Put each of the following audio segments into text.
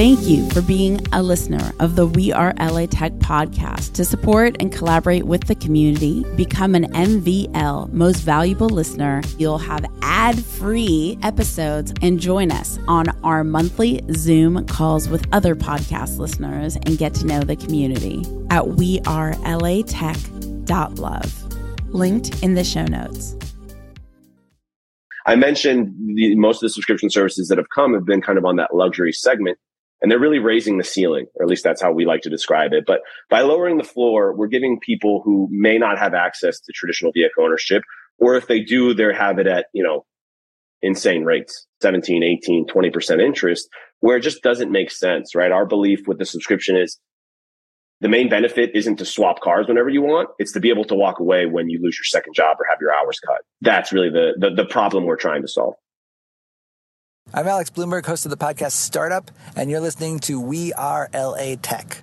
Thank you for being a listener of the We Are LA Tech podcast. To support and collaborate with the community, become an MVL Most Valuable Listener. You'll have ad free episodes and join us on our monthly Zoom calls with other podcast listeners and get to know the community at wearelatech.love. Linked in the show notes. I mentioned the, most of the subscription services that have come have been kind of on that luxury segment and they're really raising the ceiling, or at least that's how we like to describe it. But by lowering the floor, we're giving people who may not have access to traditional vehicle ownership, or if they do, they have it at, you know, insane rates, 17, 18, 20% interest, where it just doesn't make sense, right? Our belief with the subscription is the main benefit isn't to swap cars whenever you want. It's to be able to walk away when you lose your second job or have your hours cut. That's really the, the, the problem we're trying to solve. I'm Alex Blumberg, host of the podcast Startup, and you're listening to We Are LA Tech.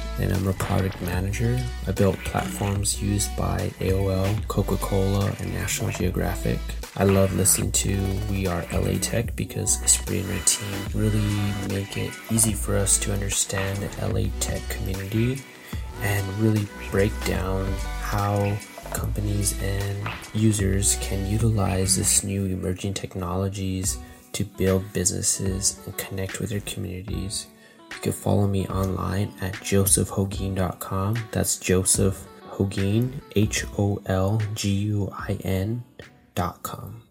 and I'm a product manager. I built platforms used by AOL, Coca Cola, and National Geographic. I love listening to We Are LA Tech because Espree and my team really make it easy for us to understand the LA Tech community and really break down how companies and users can utilize this new emerging technologies to build businesses and connect with their communities. You can follow me online at josephholguin.com. That's Joseph Holguin, H O L G U I N.com.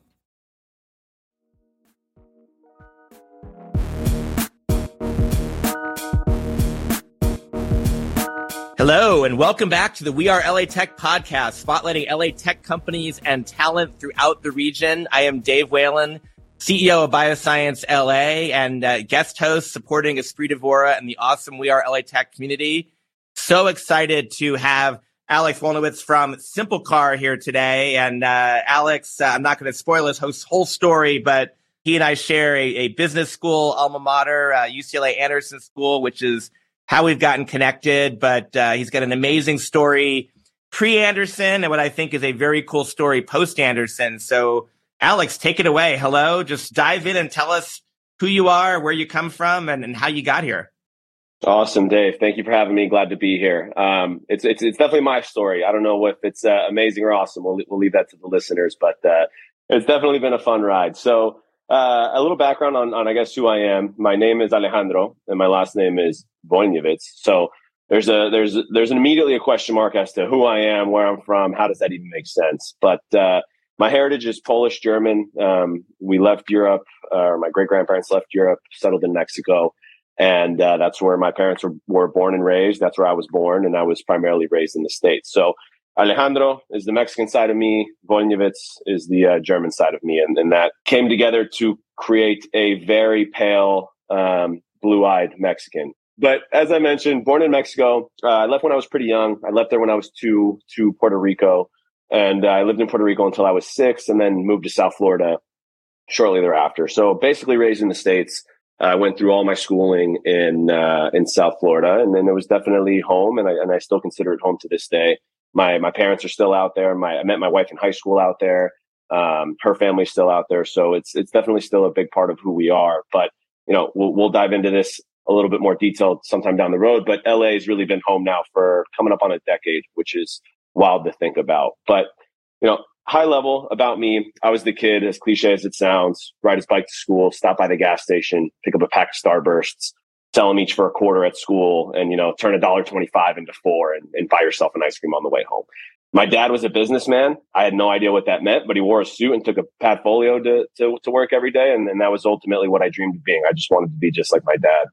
Hello, and welcome back to the We Are LA Tech podcast, spotlighting LA tech companies and talent throughout the region. I am Dave Whelan, CEO of Bioscience LA and uh, guest host supporting Espree Devora and the awesome We Are LA Tech community. So excited to have Alex Wolniewitz from SimpleCar here today. And uh, Alex, uh, I'm not going to spoil his whole story, but he and I share a, a business school alma mater, UCLA uh, Anderson School, which is how we've gotten connected. But uh, he's got an amazing story pre Anderson and what I think is a very cool story post Anderson. So Alex, take it away. Hello. Just dive in and tell us who you are, where you come from, and, and how you got here. Awesome, Dave. Thank you for having me. Glad to be here. Um, it's, it's, it's definitely my story. I don't know if it's uh, amazing or awesome. We'll, we'll leave that to the listeners, but uh, it's definitely been a fun ride. So, uh, a little background on, on, I guess, who I am. My name is Alejandro, and my last name is Wolniewitz. So, there's a there's there's an immediately a question mark as to who I am, where I'm from, how does that even make sense? But uh, my heritage is Polish German. Um, we left Europe, uh, my great grandparents left Europe, settled in Mexico. And uh, that's where my parents were, were born and raised. That's where I was born, and I was primarily raised in the States. So Alejandro is the Mexican side of me. Wolniewitz is the uh, German side of me. And, and, that came together to create a very pale, um, blue eyed Mexican. But as I mentioned, born in Mexico, uh, I left when I was pretty young. I left there when I was two to Puerto Rico. And uh, I lived in Puerto Rico until I was six and then moved to South Florida shortly thereafter. So basically raised in the States. I went through all my schooling in, uh, in South Florida and then it was definitely home and I, and I still consider it home to this day. My, my parents are still out there. My, I met my wife in high school out there. Um, her family's still out there. So it's, it's definitely still a big part of who we are. But, you know, we'll, we'll dive into this a little bit more detailed sometime down the road. But LA has really been home now for coming up on a decade, which is wild to think about. But, you know, high level about me, I was the kid, as cliche as it sounds, ride his bike to school, stop by the gas station, pick up a pack of Starbursts, sell them each for a quarter at school, and, you know, turn a dollar 25 into four and, and buy yourself an ice cream on the way home. My dad was a businessman. I had no idea what that meant, but he wore a suit and took a Padfolio to, to, to work every day. And, and that was ultimately what I dreamed of being. I just wanted to be just like my dad.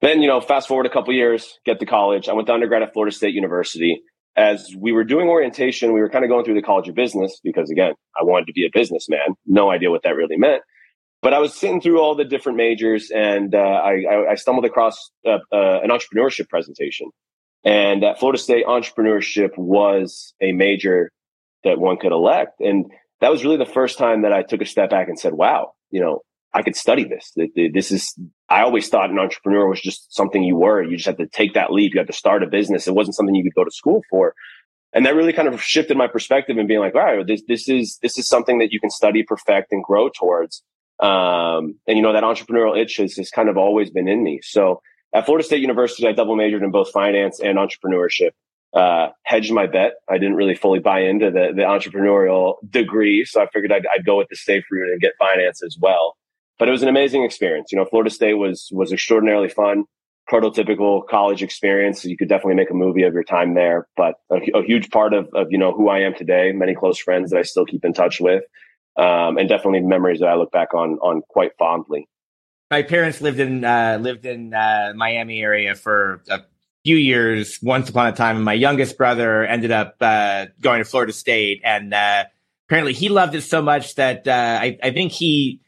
Then, you know, fast forward a couple years, get to college. I went to undergrad at Florida State University as we were doing orientation, we were kind of going through the College of Business because, again, I wanted to be a businessman. No idea what that really meant. But I was sitting through all the different majors and uh, I, I, stumbled across uh, uh, an entrepreneurship presentation. And at Florida State, entrepreneurship was a major that one could elect. And that was really the first time that I took a step back and said, wow, you know, I could study this. This is, I always thought an entrepreneur was just something you were. You just had to take that leap. You had to start a business. It wasn't something you could go to school for. And that really kind of shifted my perspective and being like, all right, this, this is, this is something that you can study, perfect and grow towards. Um, and you know, that entrepreneurial itch has, has kind of always been in me. So at Florida State University, I double majored in both finance and entrepreneurship. Uh, hedged my bet. I didn't really fully buy into the, the entrepreneurial degree. So I figured I'd, I'd go with the safe route and get finance as well but it was an amazing experience. You know, Florida State was was extraordinarily fun, prototypical college experience. You could definitely make a movie of your time there. But a, a huge part of, of you know who I am today, many close friends that I still keep in touch with, um, and definitely memories that I look back on on quite fondly. My parents lived in uh, lived in uh, Miami area for a few years. Once upon a time, my youngest brother ended up uh, going to Florida State, and uh, apparently he loved it so much that uh, I, I think he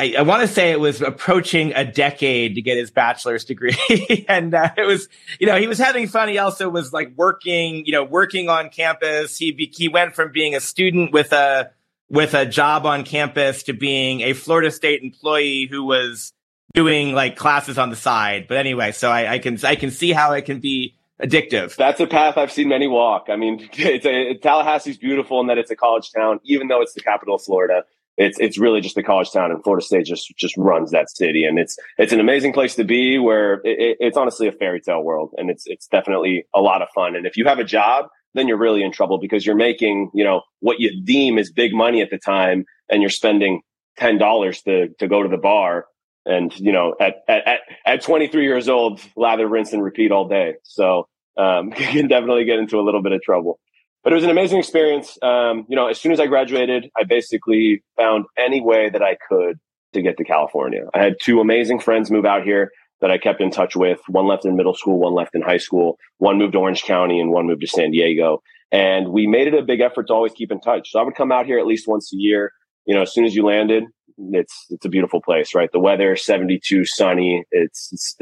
I, I want to say it was approaching a decade to get his bachelor's degree. and uh, it was, you know, he was having fun. He also was like working, you know, working on campus. He, be, he went from being a student with a, with a job on campus to being a Florida State employee who was doing like classes on the side. But anyway, so I, I can, I can see how it can be addictive. That's a path I've seen many walk. I mean, it's a, Tallahassee's beautiful in that it's a college town, even though it's the capital of Florida it's it's really just a college town, and Florida State just just runs that city, and it's it's an amazing place to be. Where it, it's honestly a fairy tale world, and it's it's definitely a lot of fun. And if you have a job, then you're really in trouble because you're making you know what you deem is big money at the time, and you're spending ten dollars to to go to the bar, and you know at at at 23 years old, lather, rinse, and repeat all day. So um, you can definitely get into a little bit of trouble but it was an amazing experience. Um, you know, as soon as I graduated, I basically found any way that I could to get to California. I had two amazing friends move out here that I kept in touch with. One left in middle school, one left in high school. One moved to Orange County and one moved to San Diego. And we made it a big effort to always keep in touch. So I would come out here at least once a year. You know, as soon as you landed, it's it's a beautiful place, right? The weather, 72, sunny. It's it's,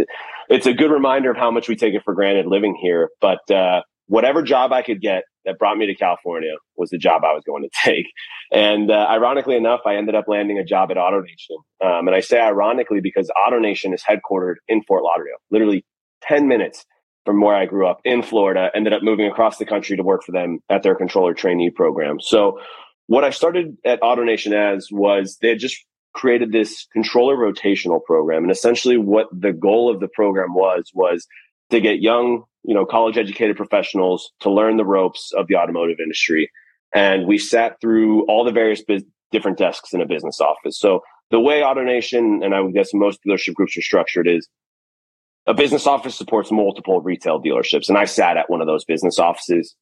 it's a good reminder of how much we take it for granted living here. But uh, whatever job I could get that brought me to California was the job I was going to take. And uh, ironically enough, I ended up landing a job at AutoNation. Um, and I say ironically because AutoNation is headquartered in Fort Lauderdale, literally 10 minutes from where I grew up in Florida, ended up moving across the country to work for them at their controller trainee program. So what I started at AutoNation as was they had just created this controller rotational program. And essentially what the goal of the program was, was to get young you know, college educated professionals to learn the ropes of the automotive industry. And we sat through all the various biz- different desks in a business office. So the way AutoNation and I would guess most dealership groups are structured is a business office supports multiple retail dealerships. And I sat at one of those business offices,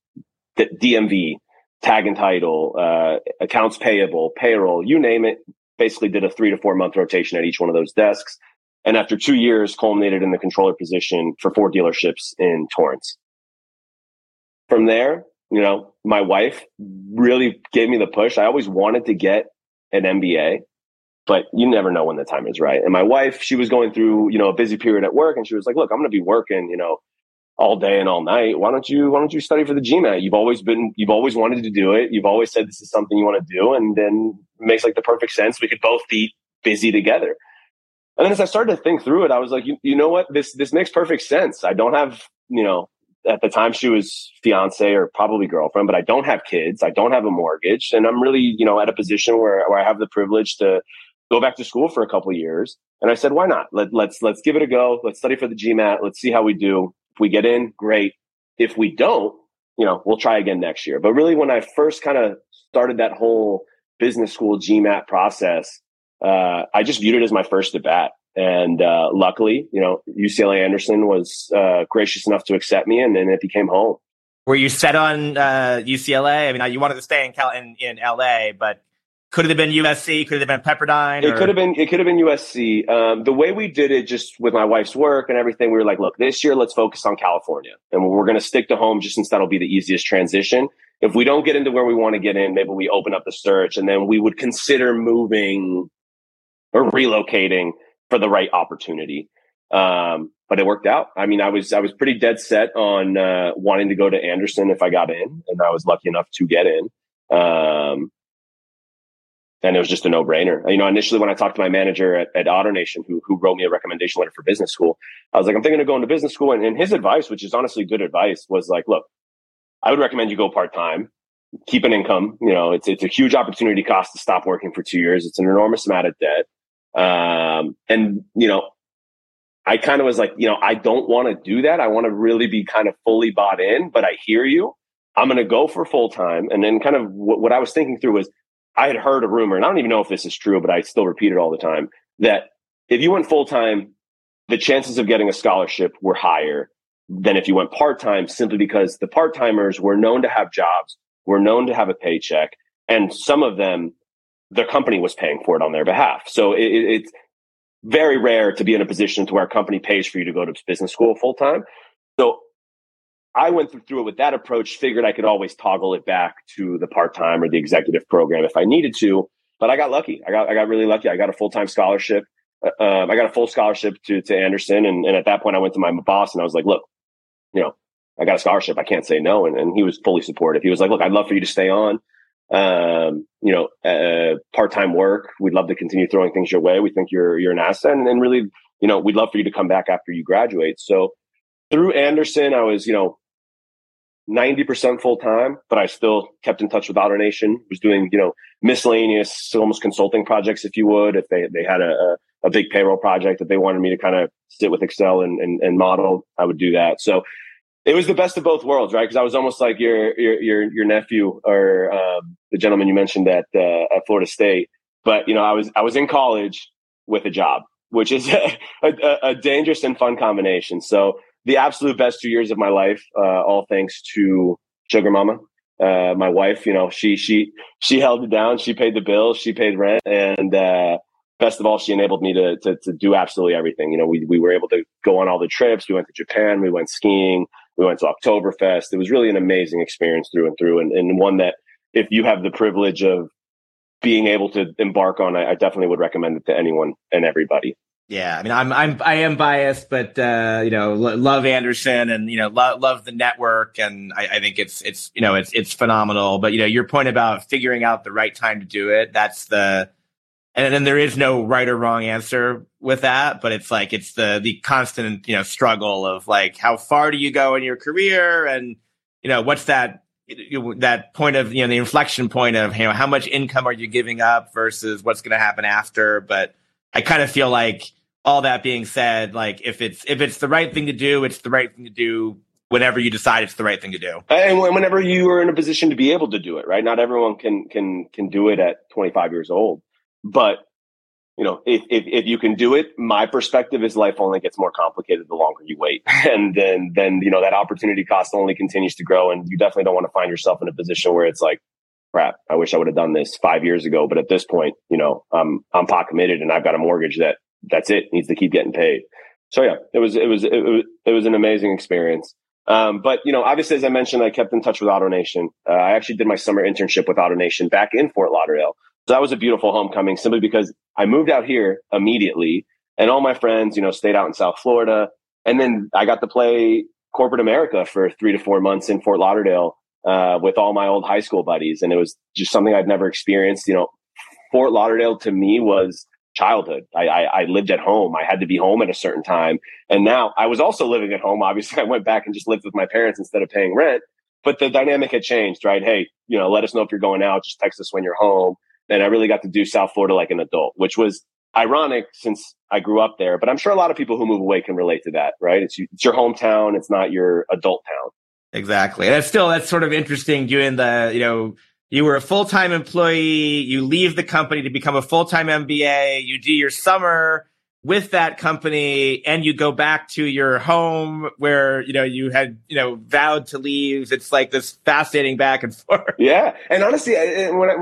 DMV, tag and title, uh, accounts payable, payroll, you name it. Basically did a three to four month rotation at each one of those desks and after two years culminated in the controller position for four dealerships in Torrance. From there, you know, my wife really gave me the push. I always wanted to get an MBA, but you never know when the time is right. And my wife, she was going through, you know, a busy period at work and she was like, look, I'm going to be working, you know, all day and all night. Why don't you, why don't you study for the GMAT? You've always been, you've always wanted to do it. You've always said this is something you want to do. And then makes like the perfect sense. We could both be busy together. And then as I started to think through it, I was like, you, you know what? This, this makes perfect sense. I don't have, you know, at the time she was fiance or probably girlfriend, but I don't have kids. I don't have a mortgage and I'm really, you know, at a position where, where I have the privilege to go back to school for a couple years. And I said, why not? Let, let's, let's give it a go. Let's study for the GMAT. Let's see how we do. If we get in, great. If we don't, you know, we'll try again next year. But really when I first kind of started that whole business school GMAT process, uh, I just viewed it as my first at bat. And uh, luckily, you know, UCLA Anderson was uh, gracious enough to accept me, and then it became home. Were you set on UCLA? Uh, I mean, you wanted to stay in Cal in, in LA, but could it have been USC, could it have been Pepperdine. It could have been it could have been USC. Um, the way we did it, just with my wife's work and everything, we were like, look, this year let's focus on California, and we're going to stick to home just since that'll be the easiest transition. If we don't get into where we want to get in, maybe we open up the search, and then we would consider moving or relocating for the right opportunity. Um, but it worked out. I mean, I was I was pretty dead set on uh, wanting to go to Anderson if I got in, and I was lucky enough to get in. Um, and it was just a no brainer. You know, initially when I talked to my manager at, at AutoNation, who, who wrote me a recommendation letter for business school, I was like, I'm thinking of going to business school. And, and his advice, which is honestly good advice, was like, look, I would recommend you go part time, keep an income. You know, it's, it's a huge opportunity cost to stop working for two years. It's an enormous amount of debt. Um, and, you know, I kind of was like, you know, I don't want to do that. I want to really be kind of fully bought in, but I hear you. I'm going to go for full time. And then kind of what, what I was thinking through was I had heard a rumor, and I don't even know if this is true, but I still repeat it all the time that if you went full time, the chances of getting a scholarship were higher than if you went part time simply because the part timers were known to have jobs, were known to have a paycheck, and some of them, their company was paying for it on their behalf. So it, it's very rare to be in a position to where a company pays for you to go to business school full time. So I went through it with that approach, figured I could always toggle it back to the part time or the executive program if I needed to. But I got lucky. I got I got really lucky. I got a full time scholarship. Uh, um, I got a full scholarship to to Anderson, and, and at that point, I went to my boss and I was like, "Look, you know, I got a scholarship. I can't say no." And, and he was fully supportive. He was like, "Look, I'd love for you to stay on. Um, you know, uh, part time work. We'd love to continue throwing things your way. We think you're you're an asset, and, and really, you know, we'd love for you to come back after you graduate." So through Anderson, I was, you know, 90% full time, but I still kept in touch with AutoNation, was doing, you know, miscellaneous, almost consulting projects, if you would, if they, they had a, a big payroll project that they wanted me to kind of sit with Excel and, and, and model, I would do that. So it was the best of both worlds, right? Because I was almost like your, your, your, your nephew or um, the gentleman you mentioned at, uh, at Florida State. But, you know, I was, I was in college with a job, which is a, a, a dangerous and fun combination. So the absolute best two years of my life, uh, all thanks to Sugar Mama, uh, my wife. You know, she she she held it down. She paid the bills. She paid rent, and uh, best of all, she enabled me to, to to do absolutely everything. You know, we we were able to go on all the trips. We went to Japan. We went skiing. We went to Oktoberfest. It was really an amazing experience through and through, and, and one that if you have the privilege of being able to embark on, I, I definitely would recommend it to anyone and everybody. Yeah, I mean, I'm I'm I am biased, but uh, you know, lo- love Anderson and you know, lo- love the network, and I, I, think it's it's you know, it's it's phenomenal. But you know, your point about figuring out the right time to do it, that's the, and then there is no right or wrong answer with that, but it's like it's the the constant you know struggle of like how far do you go in your career, and you know, what's that that point of you know the inflection point of you know how much income are you giving up versus what's going to happen after, but I kind of feel like all that being said, like if it's if it's the right thing to do, it's the right thing to do whenever you decide it's the right thing to do. And whenever you are in a position to be able to do it, right? Not everyone can can can do it at 25 years old. But you know, if, if, if you can do it, my perspective is life only gets more complicated the longer you wait. And then, then, you know, that opportunity cost only continues to grow. And you definitely don't want to find yourself in a position where it's like, crap, I wish I would have done this five years ago. But at this point, you know, I'm, I'm pot committed and I've got a mortgage that that's it. Needs to keep getting paid. So yeah, it was it was it was, it was an amazing experience. Um, but you know, obviously, as I mentioned, I kept in touch with AutoNation. Uh, I actually did my summer internship with AutoNation back in Fort Lauderdale. So that was a beautiful homecoming, simply because I moved out here immediately, and all my friends, you know, stayed out in South Florida, and then I got to play corporate America for three to four months in Fort Lauderdale uh, with all my old high school buddies, and it was just something I'd never experienced. You know, Fort Lauderdale to me was childhood. I, I, I, lived at home. I had to be home at a certain time. And now I was also living at home. Obviously, I went back and just lived with my parents instead of paying rent. But the dynamic had changed, right? Hey, you know, let us know if you're going out. Just text us when you're home. And I really got to do South Florida like an adult, which was ironic since I grew up there. But I'm sure a lot of people who move away can relate to that, right? It's, it's your hometown. It's not your adult town. Exactly. And it's still, that's sort of interesting doing the, you know, you were a full-time employee, you leave the company to become a full-time MBA, you do your summer with that company and you go back to your home where, you know, you had, you know, vowed to leave. It's like this fascinating back and forth. Yeah. And honestly, when I,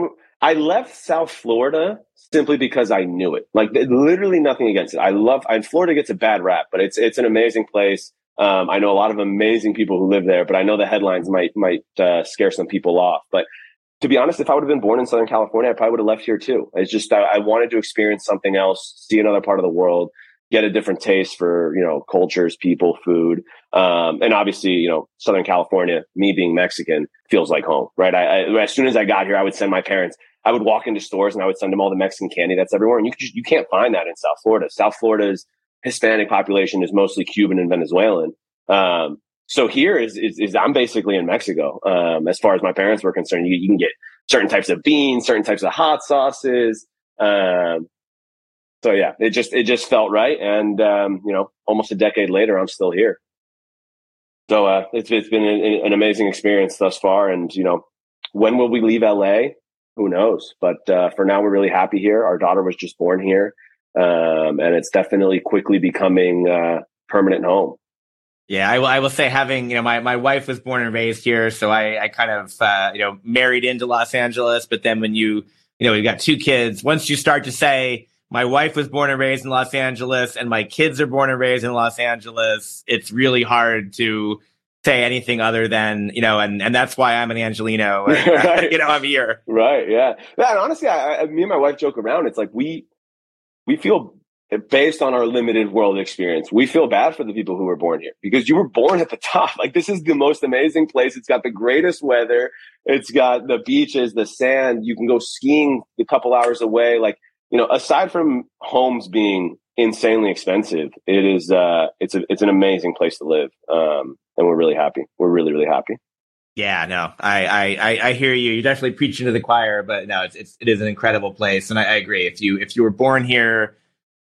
I left South Florida simply because I knew it. Like literally nothing against it. I love. And Florida gets a bad rap, but it's it's an amazing place. Um, I know a lot of amazing people who live there, but I know the headlines might might uh, scare some people off. But to be honest, if I would have been born in Southern California, I probably would have left here too. It's just I, I wanted to experience something else, see another part of the world, get a different taste for you know cultures, people, food, um, and obviously you know Southern California. Me being Mexican feels like home, right? I, I, as soon as I got here, I would send my parents. I would walk into stores and I would send them all the Mexican candy that's everywhere, and you just, you can't find that in South Florida. South Florida's Hispanic population is mostly Cuban and Venezuelan. Um, so here is, is, is, I'm basically in Mexico. Um, as far as my parents were concerned, you, you, can get certain types of beans, certain types of hot sauces. Um, so yeah, it just, it just felt right. And, um, you know, almost a decade later, I'm still here. So, uh, it's, it's been an, an amazing experience thus far. And, you know, when will we leave LA? Who knows? But, uh, for now, we're really happy here. Our daughter was just born here. Um, and it's definitely quickly becoming, uh, permanent home. Yeah, I will. I will say, having you know, my my wife was born and raised here, so I I kind of uh, you know married into Los Angeles. But then when you you know you got two kids, once you start to say my wife was born and raised in Los Angeles, and my kids are born and raised in Los Angeles, it's really hard to say anything other than you know, and and that's why I'm an Angeleno. And, uh, right. you know, I'm here. Right. Yeah. Yeah. And honestly, I, I, me and my wife joke around. It's like we we feel based on our limited world experience, we feel bad for the people who were born here because you were born at the top. Like this is the most amazing place. It's got the greatest weather. It's got the beaches, the sand. You can go skiing a couple hours away. Like, you know, aside from homes being insanely expensive, it is, uh, it's a, it's an amazing place to live. Um, and we're really happy. We're really, really happy. Yeah, no, I, I, I hear you. You're definitely preaching to the choir, but no, it's, it's it is an incredible place. And I, I agree. If you, if you were born here,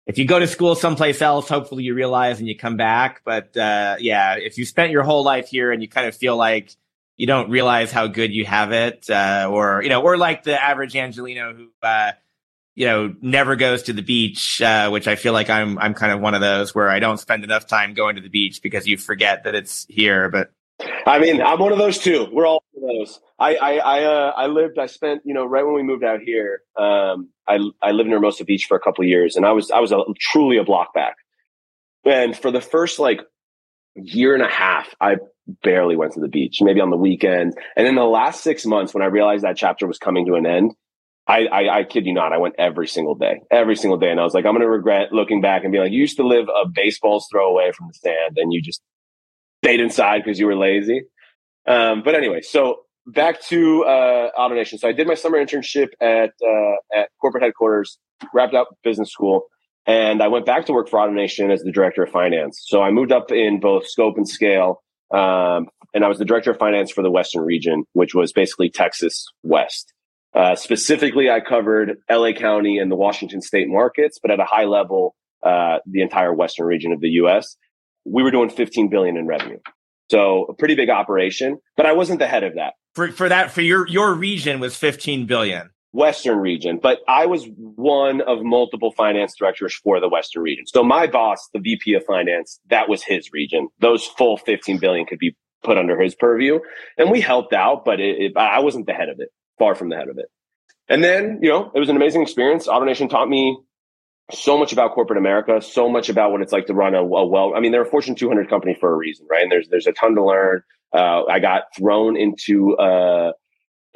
if you go to school someplace else, hopefully you realize and you come back. But uh, yeah, if you spent your whole life here and you kind of feel like you don't realize how good you have it, uh, or you know, or like the average Angeleno who uh, you know never goes to the beach, uh, which I feel like I'm I'm kind of one of those where I don't spend enough time going to the beach because you forget that it's here. But I mean, I'm one of those too. We're all those. I I I, uh, I lived. I spent you know right when we moved out here. Um, I I lived in Hermosa Beach for a couple years, and I was I was a, truly a block back. And for the first like year and a half, I barely went to the beach, maybe on the weekend. And in the last six months, when I realized that chapter was coming to an end, I, I, I kid you not, I went every single day, every single day. And I was like, I'm going to regret looking back and be like, you used to live a baseball's throw away from the stand and you just stayed inside because you were lazy. Um, but anyway, so back to uh. So I did my summer internship at uh, at corporate headquarters, wrapped up business school, and I went back to work for AutoNation as the director of finance. So I moved up in both scope and scale, um, and I was the director of finance for the Western region, which was basically Texas West. Uh, specifically, I covered LA County and the Washington State markets, but at a high level, uh, the entire Western region of the U.S we were doing 15 billion in revenue. So a pretty big operation, but I wasn't the head of that. For for that for your your region was 15 billion. Western region, but I was one of multiple finance directors for the Western region. So my boss, the VP of finance, that was his region. Those full 15 billion could be put under his purview. And we helped out, but it, it, I wasn't the head of it, far from the head of it. And then, you know, it was an amazing experience. AutoNation taught me so much about corporate America, so much about what it's like to run a, a, well. I mean, they're a Fortune 200 company for a reason, right? And there's there's a ton to learn. Uh, I got thrown into a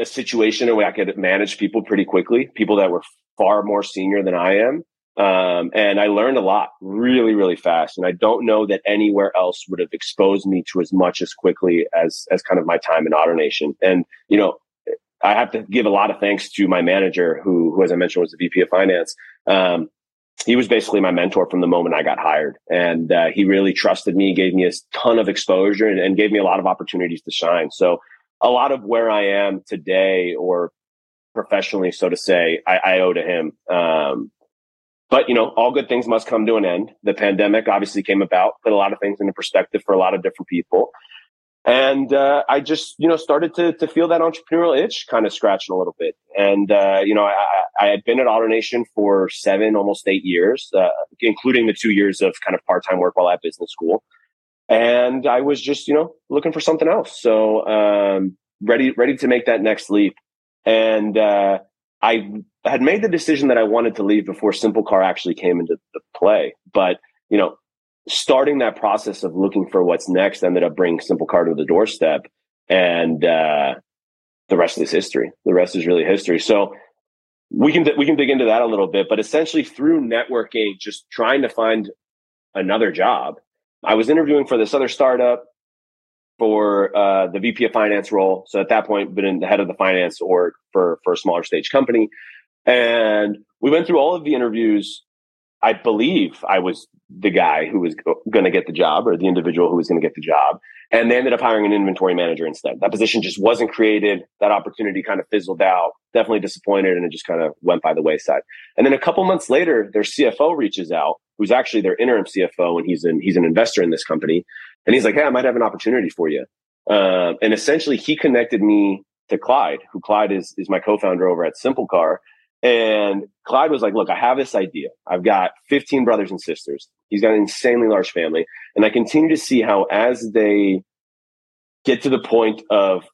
situation where I could manage people pretty quickly, people that were far more senior than I am, um, and I learned a lot really, really fast. And I don't know that anywhere else would have exposed me to as much as quickly as as kind of my time in AutoNation. And you know, I have to give a lot of thanks to my manager, who, who as I mentioned, was the VP of Finance. Um, he was basically my mentor from the moment I got hired. And uh, he really trusted me, gave me a ton of exposure and, and, gave me a lot of opportunities to shine. So a lot of where I am today or professionally, so to say, I, I owe to him. Um, but you know, all good things must come to an end. The pandemic obviously came about, put a lot of things into perspective for a lot of different people. And uh, I just, you know, started to to feel that entrepreneurial itch kind of scratching a little bit. And uh, you know, I, I had been at AutoNation for seven, almost eight years, uh, including the two years of kind of part time work while at business school. And I was just, you know, looking for something else. So um, ready, ready to make that next leap. And uh, I had made the decision that I wanted to leave before SimpleCar actually came into the play. But, you know, starting that process of looking for what's next ended up bringing SimpleCar to the doorstep. And uh, the rest is history. The rest is really history. So we can we can dig into that a little bit, but essentially through networking, just trying to find another job. I was interviewing for this other startup for uh, the VP of finance role. So at that point, been in the head of the finance org for for a smaller stage company, and we went through all of the interviews. I believe I was the guy who was going to get the job or the individual who was going to get the job. And they ended up hiring an inventory manager instead. That position just wasn't created. That opportunity kind of fizzled out. Definitely disappointed. And it just kind of went by the wayside. And then a couple months later, their CFO reaches out, who's actually their interim CFO. And he's an, he's an investor in this company. And he's like, Hey, I might have an opportunity for you. Um, and essentially he connected me to Clyde, who Clyde is, is my co-founder over at SimpleCar. And Clyde was like, look, I have this idea. I've got 15 brothers and sisters. He's got an insanely large family. And I continue to see how as they get to the point of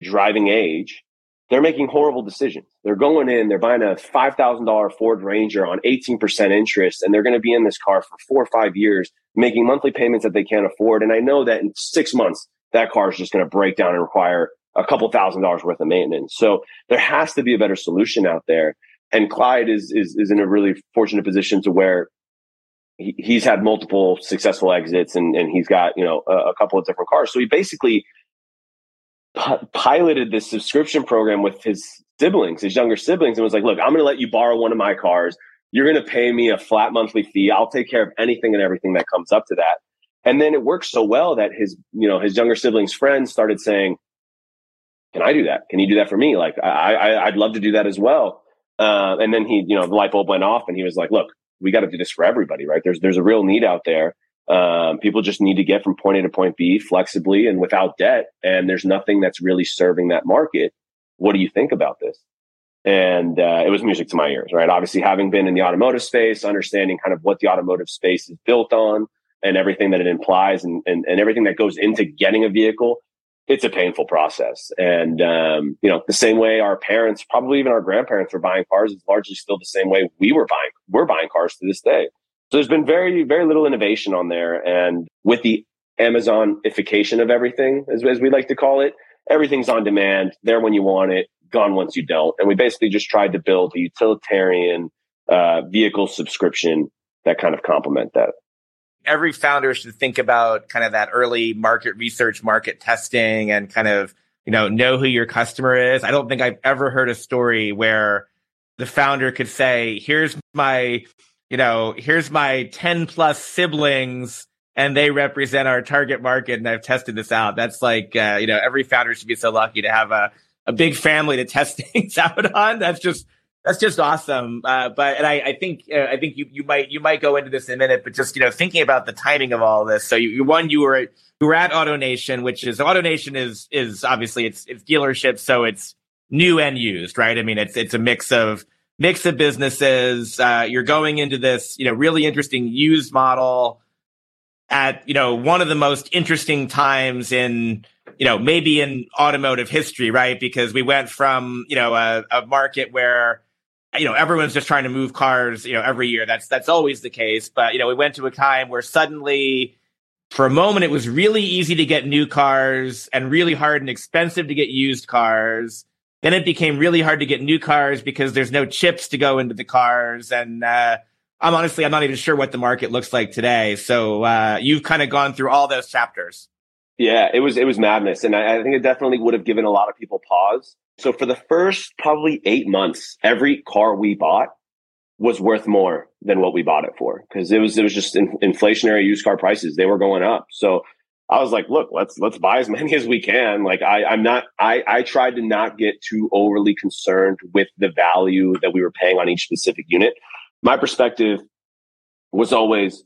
driving age, they're making horrible decisions. They're going in, they're buying a $5,000 Ford Ranger on 18% interest, and they're going to be in this car for four or five years, making monthly payments that they can't afford. And I know that in six months, that car is just going to break down and require a couple thousand dollars worth of maintenance. So there has to be a better solution out there. And Clyde is is, is in a really fortunate position to where he, he's had multiple successful exits and, and he's got you know a, a couple of different cars. So he basically p- piloted this subscription program with his siblings, his younger siblings, and was like, "Look, I'm going to let you borrow one of my cars. You're going to pay me a flat monthly fee. I'll take care of anything and everything that comes up to that." And then it worked so well that his, you know, his younger siblings' friends started saying, can I do that? Can you do that for me? Like, I, I I'd love to do that as well. Uh, and then he, you know, the light bulb went off, and he was like, "Look, we got to do this for everybody, right? There's there's a real need out there. Um, people just need to get from point A to point B flexibly and without debt, and there's nothing that's really serving that market. What do you think about this?" And uh, it was music to my ears, right? Obviously, having been in the automotive space, understanding kind of what the automotive space is built on, and everything that it implies, and, and, and everything that goes into getting a vehicle it's a painful process. And, um, you know, the same way our parents, probably even our grandparents were buying cars is largely still the same way we were buying, we're buying cars to this day. So there's been very, very little innovation on there. And with the Amazonification of everything, as, as we like to call it, everything's on demand, there when you want it, gone once you don't. And we basically just tried to build a utilitarian uh, vehicle subscription that kind of complement that every founder should think about kind of that early market research, market testing, and kind of, you know, know who your customer is. I don't think I've ever heard a story where the founder could say, here's my, you know, here's my 10 plus siblings and they represent our target market. And I've tested this out. That's like, uh, you know, every founder should be so lucky to have a, a big family to test things out on. That's just that's just awesome. Uh, but and I, I think uh, I think you you might you might go into this in a minute, but just you know thinking about the timing of all this. So you, you one you were you were at AutoNation, which is AutoNation is is obviously it's it's dealerships, so it's new and used, right? I mean, it's it's a mix of mix of businesses. Uh, you're going into this you know really interesting used model at you know one of the most interesting times in you know maybe in automotive history, right? Because we went from you know a, a market where you know everyone's just trying to move cars you know every year. That's that's always the case. But you know we went to a time where suddenly for a moment it was really easy to get new cars and really hard and expensive to get used cars. Then it became really hard to get new cars because there's no chips to go into the cars. And uh, i'm honestly i'm not even sure what the market looks like today. So uh, you've kind of gone through all those chapters yeah it was it was madness and I, I think it definitely would have given a lot of people pause so for the first probably eight months, every car we bought was worth more than what we bought it for because it was it was just in, inflationary used car prices. They were going up. So I was like, look, let's let's buy as many as we can. Like I, I'm not I I tried to not get too overly concerned with the value that we were paying on each specific unit. My perspective was always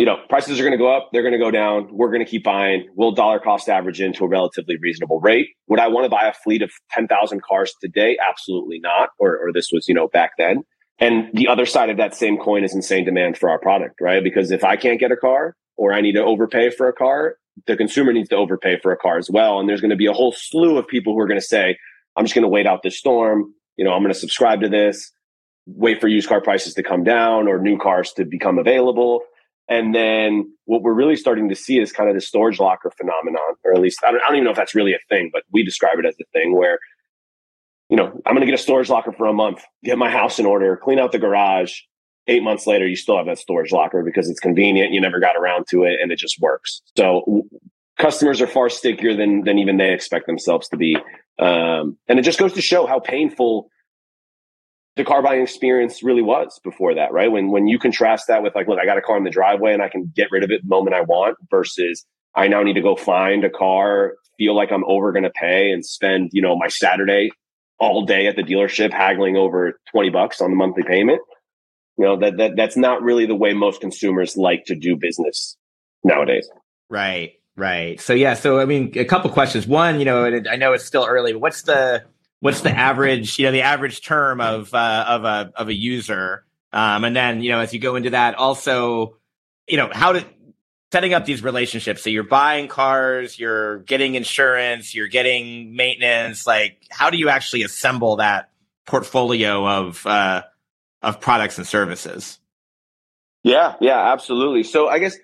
you know, prices are going to go up, they're going to go down. We're going to keep buying. We'll dollar cost average into a relatively reasonable rate. Would I want to buy a fleet of 10,000 cars today? Absolutely not. Or, or this was, you know, back then. And the other side of that same coin is insane demand for our product, right? Because if I can't get a car or I need to overpay for a car, the consumer needs to overpay for a car as well. And there's going to be a whole slew of people who are going to say, I'm just going to wait out this storm. you know, I'm going to subscribe to this, wait for used car prices to come down or new cars to become available. And then what we're really starting to see is kind of the storage locker phenomenon, or at least I don't, I don't even know if that's really a thing, but we describe it as a thing where, you know, I'm going to get a storage locker for a month, get my house in order, clean out the garage. Eight months later, you still have that storage locker because it's convenient. You never got around to it and it just works. So w- customers are far stickier than, than even they expect themselves to be. Um, and it just goes to show how painful the car buying experience really was before that, right? When when you contrast that with like, look, I got a car in the driveway and I can get rid of it the moment I want versus I now need to go find a car, feel like I'm over going to pay and spend, you know, my Saturday all day at the dealership haggling over 20 bucks on the monthly payment. You know, that, that that's not really the way most consumers like to do business nowadays. Right, right. So yeah, so I mean, a couple questions. One, you know, I know it's still early, but what's the what's the average, you know, the average term of uh, of a of a user? Um, and then, you know, as you go into that, also, you know, how to setting up these relationships. So you're buying cars, you're getting insurance, you're getting maintenance. Like, how do you actually assemble that portfolio of uh, of products and services? Yeah, yeah, absolutely. So I guess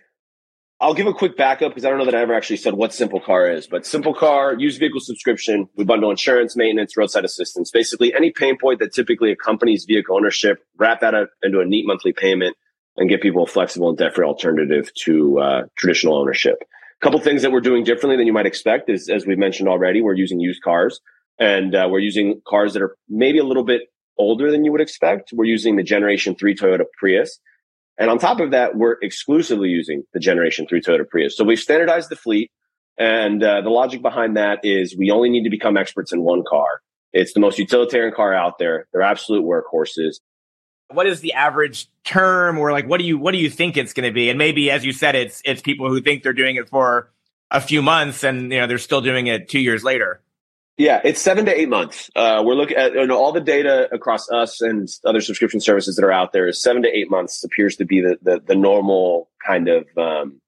I'll give a quick backup because I don't know that I ever actually said what SimpleCar is, but SimpleCar, used vehicle subscription. We bundle insurance, maintenance, roadside assistance, basically any pain point that typically accompanies vehicle ownership, wrap that up into a neat monthly payment and give people a flexible and debt-free alternative to uh, traditional ownership. A couple things that we're doing differently than you might expect is, as we've mentioned already, we're using used cars and uh, we're using cars that are maybe a little bit older than you would expect. We're using the Generation 3 Toyota Prius and on top of that, we're exclusively using the Generation 3 Toyota Prius. So we've standardized the fleet. And uh, the logic behind that is we only need to become experts in one car. It's the most utilitarian car out there. They're absolute workhorses. What is the average term or like what do you what do you think it's going to be? And maybe as you said it's it's people who think they're doing it for a few months and you know they're still doing it 2 years later. Yeah, it's seven to eight months. Uh, we're looking at you know, all the data across us and other subscription services that are out there is seven to eight months appears to be the the, the normal kind of um,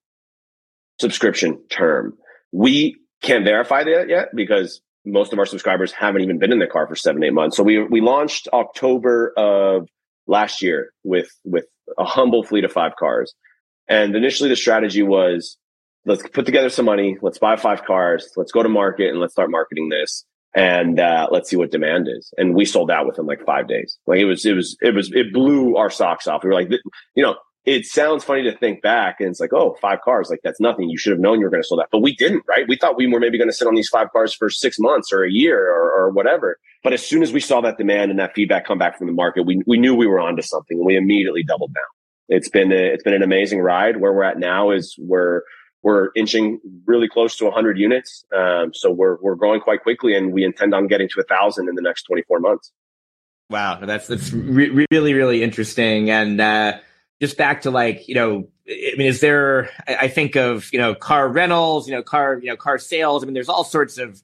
subscription term. We can't verify that yet because most of our subscribers haven't even been in the car for seven eight months. So we we launched October of last year with with a humble fleet of five cars, and initially the strategy was let's put together some money. Let's buy five cars. Let's go to market and let's start marketing this. And uh, let's see what demand is. And we sold out within like five days. Like it was, it was, it was, it blew our socks off. We were like, you know, it sounds funny to think back and it's like, oh, five cars, like that's nothing. You should have known you were going to sell that. But we didn't, right? We thought we were maybe going to sit on these five cars for six months or a year or, or whatever. But as soon as we saw that demand and that feedback come back from the market, we, we knew we were onto something and we immediately doubled down. It's been, a, it's been an amazing ride. Where we're at now is we're, we're inching really close to 100 units. Um, so we're we're growing quite quickly, and we intend on getting to a thousand in the next 24 months. Wow, that's that's re- really really interesting. And uh, just back to like you know, I mean, is there? I think of you know car rentals, you know car you know car sales. I mean, there's all sorts of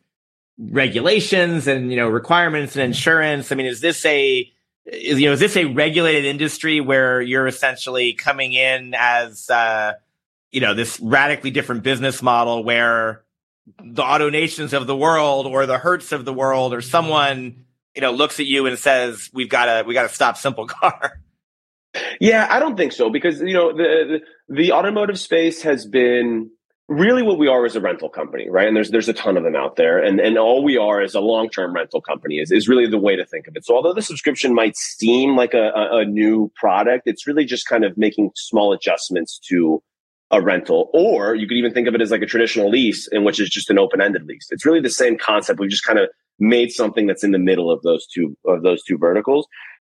regulations and you know requirements and insurance. I mean, is this a is, you know is this a regulated industry where you're essentially coming in as uh, you know, this radically different business model where the AutoNations of the world or the Hertz of the world or someone, you know, looks at you and says, we've got to, we got to stop SimpleCar. Yeah, I don't think so because, you know, the, the, the automotive space has been really what we are is a rental company, right? And there's there's a ton of them out there, and and all we are is a long term rental company is is really the way to think of it. So although the subscription might seem like a, a, a new product, it's really just kind of making small adjustments to a rental, or you could even think of it as like a traditional lease, in which is just an open-ended lease. It's really the same concept. We've just kind of made something that's in the middle of those two of those two verticals.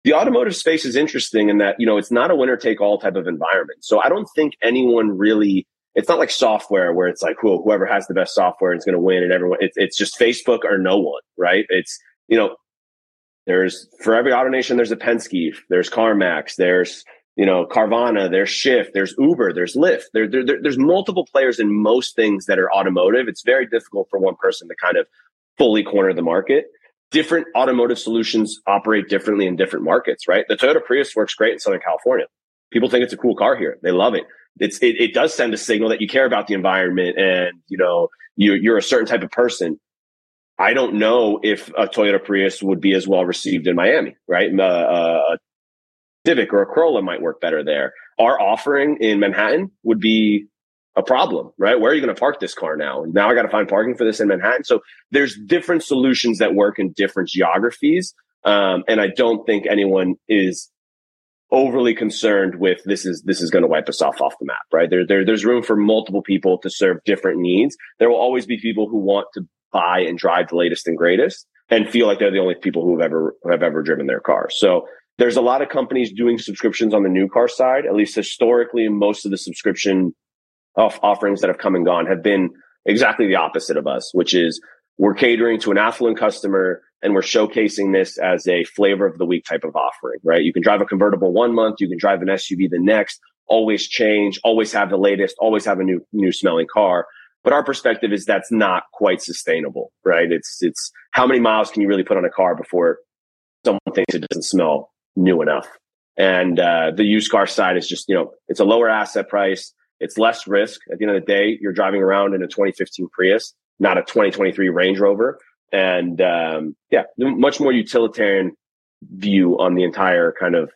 The automotive space is interesting in that you know it's not a winner take all type of environment. So I don't think anyone really. It's not like software where it's like who whoever has the best software is going to win, and everyone. It's it's just Facebook or no one, right? It's you know there's for every AutoNation there's a Penske, there's CarMax, there's you know, Carvana, there's Shift, there's Uber, there's Lyft. There, there, there, there's multiple players in most things that are automotive. It's very difficult for one person to kind of fully corner the market. Different automotive solutions operate differently in different markets, right? The Toyota Prius works great in Southern California. People think it's a cool car here. They love it. It's, it, it does send a signal that you care about the environment and, you know, you, you're a certain type of person. I don't know if a Toyota Prius would be as well received in Miami, right? Uh, uh, Civic or a Corolla might work better there. Our offering in Manhattan would be a problem, right? Where are you going to park this car now? Now I got to find parking for this in Manhattan. So there's different solutions that work in different geographies. Um, and I don't think anyone is overly concerned with this is this is going to wipe us off off the map, right? There, there there's room for multiple people to serve different needs. There will always be people who want to buy and drive the latest and greatest and feel like they're the only people who have ever who have ever driven their car. So there's a lot of companies doing subscriptions on the new car side. At least historically, most of the subscription off offerings that have come and gone have been exactly the opposite of us, which is we're catering to an affluent customer and we're showcasing this as a flavor of the week type of offering, right? You can drive a convertible one month, you can drive an SUV the next, always change, always have the latest, always have a new new smelling car. But our perspective is that's not quite sustainable, right? It's it's how many miles can you really put on a car before someone thinks it doesn't smell new enough? And uh, the used car side is just you know it's a lower asset price, it's less risk. At the end of the day, you're driving around in a 2015 Prius, not a 2023 Range Rover and um, yeah, much more utilitarian view on the entire kind of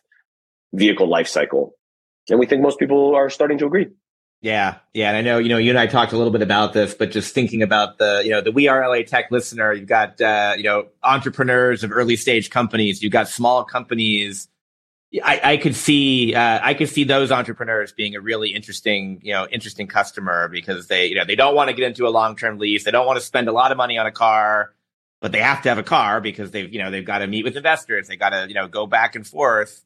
vehicle life cycle. And we think most people are starting to agree. Yeah, yeah, and I know you know you and I talked a little bit about this, but just thinking about the you know the We Are LA Tech listener, you've got uh, you know entrepreneurs of early stage companies, you've got small companies. I, I could see uh, I could see those entrepreneurs being a really interesting you know interesting customer because they you know they don't want to get into a long term lease, they don't want to spend a lot of money on a car, but they have to have a car because they've you know they've got to meet with investors they got to you know go back and forth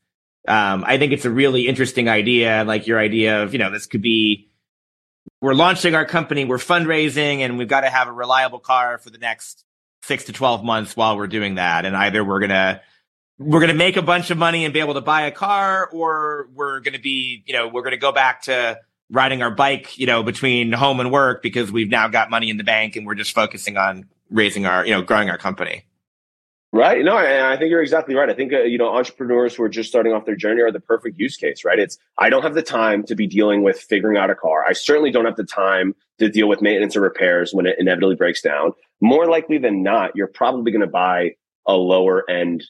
um, i think it's a really interesting idea like your idea of you know this could be we're launching our company we're fundraising and we've got to have a reliable car for the next six to 12 months while we're doing that and either we're gonna we're gonna make a bunch of money and be able to buy a car or we're gonna be you know we're gonna go back to riding our bike you know between home and work because we've now got money in the bank and we're just focusing on raising our, you know, growing our company. Right. No, I think you're exactly right. I think, uh, you know, entrepreneurs who are just starting off their journey are the perfect use case, right? It's, I don't have the time to be dealing with figuring out a car. I certainly don't have the time to deal with maintenance or repairs when it inevitably breaks down. More likely than not, you're probably going to buy a lower end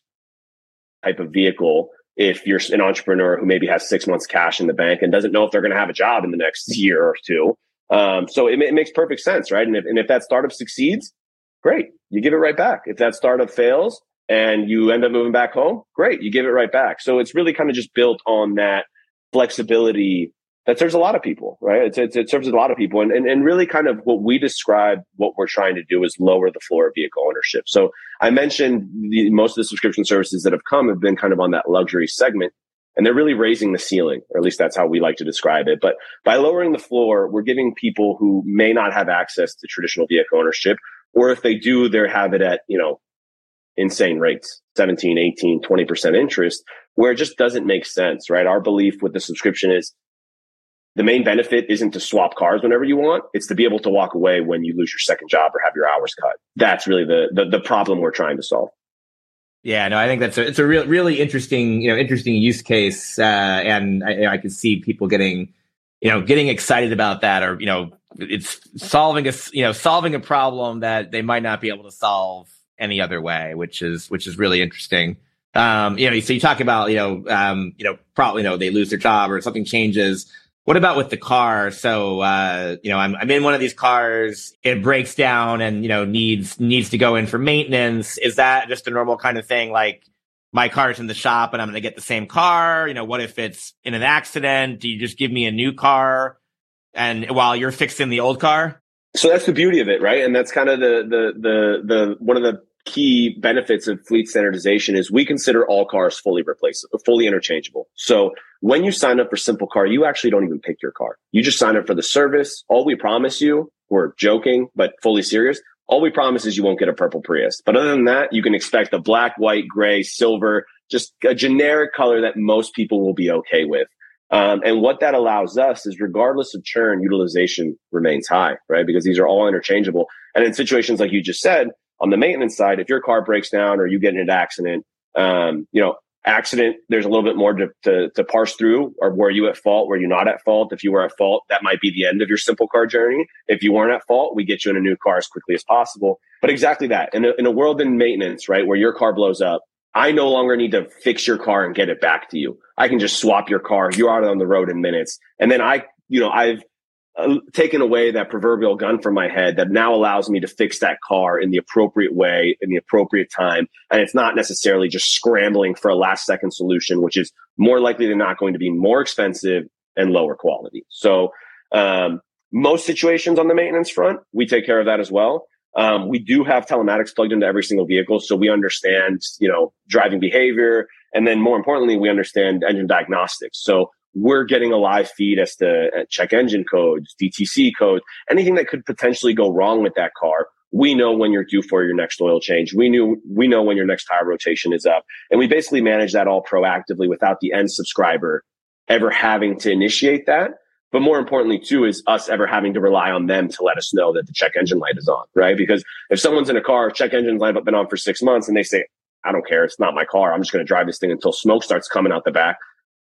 type of vehicle if you're an entrepreneur who maybe has six months cash in the bank and doesn't know if they're going to have a job in the next year or two. Um, so it, it makes perfect sense, right? And if, and if that startup succeeds, great. You give it right back. If that startup fails and you end up moving back home, great. You give it right back. So it's really kind of just built on that flexibility that serves a lot of people, right? It's, it's, it serves a lot of people. And, and, and really kind of what we describe, what we're trying to do is lower the floor of vehicle ownership. So I mentioned the, most of the subscription services that have come have been kind of on that luxury segment and they're really raising the ceiling, or at least that's how we like to describe it. But by lowering the floor, we're giving people who may not have access to traditional vehicle ownership or if they do, they have it at, you know, insane rates, 17, 18, 20% interest, where it just doesn't make sense, right? Our belief with the subscription is the main benefit isn't to swap cars whenever you want. It's to be able to walk away when you lose your second job or have your hours cut. That's really the, the, the problem we're trying to solve. Yeah, no, I think that's a, it's a real, really interesting, you know, interesting use case. Uh, and I, I can see people getting, you know, getting excited about that or, you know, it's solving a you know solving a problem that they might not be able to solve any other way, which is which is really interesting. Um, you know, so you talk about you know um, you know probably you know they lose their job or something changes. What about with the car? So uh, you know, I'm I'm in one of these cars, it breaks down and you know needs needs to go in for maintenance. Is that just a normal kind of thing? Like my car's in the shop and I'm going to get the same car. You know, what if it's in an accident? Do you just give me a new car? And while you're fixing the old car. So that's the beauty of it, right? And that's kind of the the the the one of the key benefits of fleet standardization is we consider all cars fully replaceable, fully interchangeable. So when you sign up for SimpleCar, you actually don't even pick your car. You just sign up for the service. All we promise you, we're joking, but fully serious. All we promise is you won't get a purple Prius. But other than that, you can expect a black, white, gray, silver, just a generic color that most people will be okay with. Um, and what that allows us is regardless of churn, utilization remains high, right? Because these are all interchangeable. And in situations like you just said, on the maintenance side, if your car breaks down or you get in an accident, um, you know, accident, there's a little bit more to, to, to parse through. Or were you at fault? Were you not at fault? If you were at fault, that might be the end of your simple car journey. If you weren't at fault, we get you in a new car as quickly as possible. But exactly that. In a, in a world in maintenance, right, where your car blows up, I no longer need to fix your car and get it back to you. I can just swap your car. You're out on the road in minutes. And then I, you know, I've uh, taken away that proverbial gun from my head that now allows me to fix that car in the appropriate way in the appropriate time. And it's not necessarily just scrambling for a last second solution, which is more likely than not going to be more expensive and lower quality. So, um, most situations on the maintenance front, we take care of that as well. Um, we do have telematics plugged into every single vehicle, so we understand, you know, driving behavior, and then more importantly, we understand engine diagnostics. So we're getting a live feed as to uh, check engine codes, DTC codes, anything that could potentially go wrong with that car. We know when you're due for your next oil change. We knew we know when your next tire rotation is up, and we basically manage that all proactively without the end subscriber ever having to initiate that. But more importantly, too, is us ever having to rely on them to let us know that the check engine light is on, right? Because if someone's in a car, check engine light have been on for six months, and they say, "I don't care, it's not my car. I'm just going to drive this thing until smoke starts coming out the back."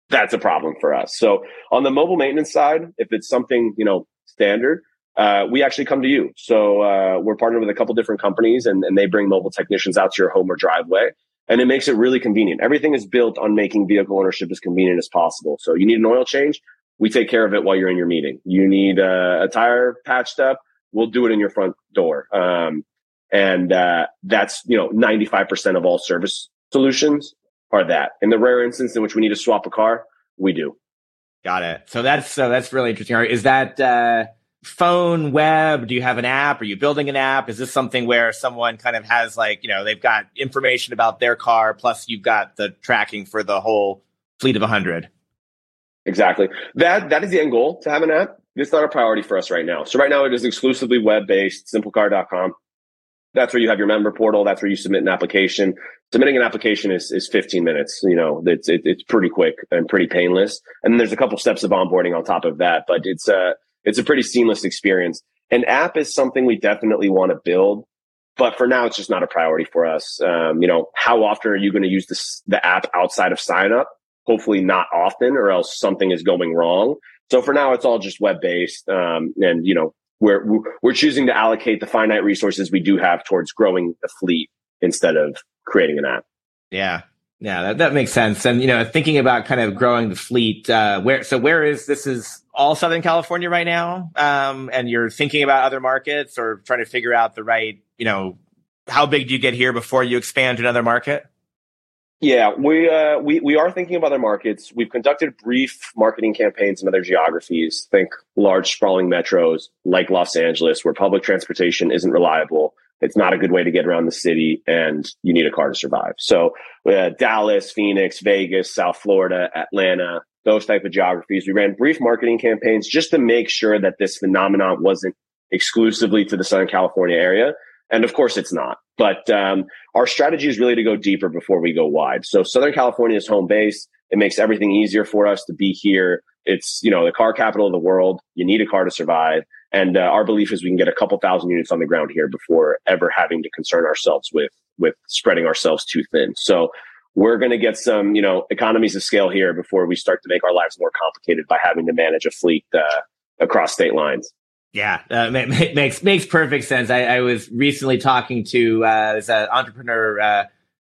That's a problem for us. So on the mobile maintenance side, if it's something you know standard, uh, we actually come to you. So uh, we're partnered with a couple different companies, and, and they bring mobile technicians out to your home or driveway and it makes it really convenient. Everything is built on making vehicle ownership as convenient as possible. So you need an oil change, we take care of it while you're in your meeting. You need a, a tire patched up, we'll do it in your front door. Um, and uh, that's you know 95% of all service solutions are that. In the rare instance in which we need to swap a car, we do. Got it. So that's so that's really interesting. Is that uh, phone, web? Do you have an app? Are you building an app? Is this something where someone kind of has like you know they've got information about their car plus you've got the tracking for the whole fleet of 100? Exactly. That that is the end goal to have an app. It's not a priority for us right now. So right now it is exclusively web based, simplecar.com. That's where you have your member portal. That's where you submit an application. Submitting an application is, is 15 minutes. You know, it's, it, it's pretty quick and pretty painless. And there's a couple steps of onboarding on top of that, but it's a, it's a pretty seamless experience. An app is something we definitely want to build, but for now, it's just not a priority for us. Um, you know, how often are you going to use this, the app outside of sign up? hopefully not often or else something is going wrong. So for now, it's all just web based. Um, and, you know, we're, we're choosing to allocate the finite resources we do have towards growing the fleet instead of creating an app. Yeah. Yeah, that, that makes sense. And, you know, thinking about kind of growing the fleet, uh, where, so where is, this is all Southern California right now. Um, and you're thinking about other markets or trying to figure out the right, you know, how big do you get here before you expand to another market? Yeah, we uh, we we are thinking of other markets. We've conducted brief marketing campaigns in other geographies. Think large sprawling metros like Los Angeles, where public transportation isn't reliable. It's not a good way to get around the city, and you need a car to survive. So, uh, Dallas, Phoenix, Vegas, South Florida, Atlanta, those type of geographies. We ran brief marketing campaigns just to make sure that this phenomenon wasn't exclusively to the Southern California area and of course, it's not. But um, our strategy is really to go deeper before we go wide. So Southern California is home base. It makes everything easier for us to be here. It's you know the car capital of the world. You need a car to survive. And uh, our belief is we can get a couple thousand units on the ground here before ever having to concern ourselves with with spreading ourselves too thin. So we're going to get some, you know, economies of scale here before we start to make our lives more complicated by having to manage a fleet uh, across state lines. Yeah, uh, makes makes perfect sense. I, I was recently talking to uh, this uh, entrepreneur uh,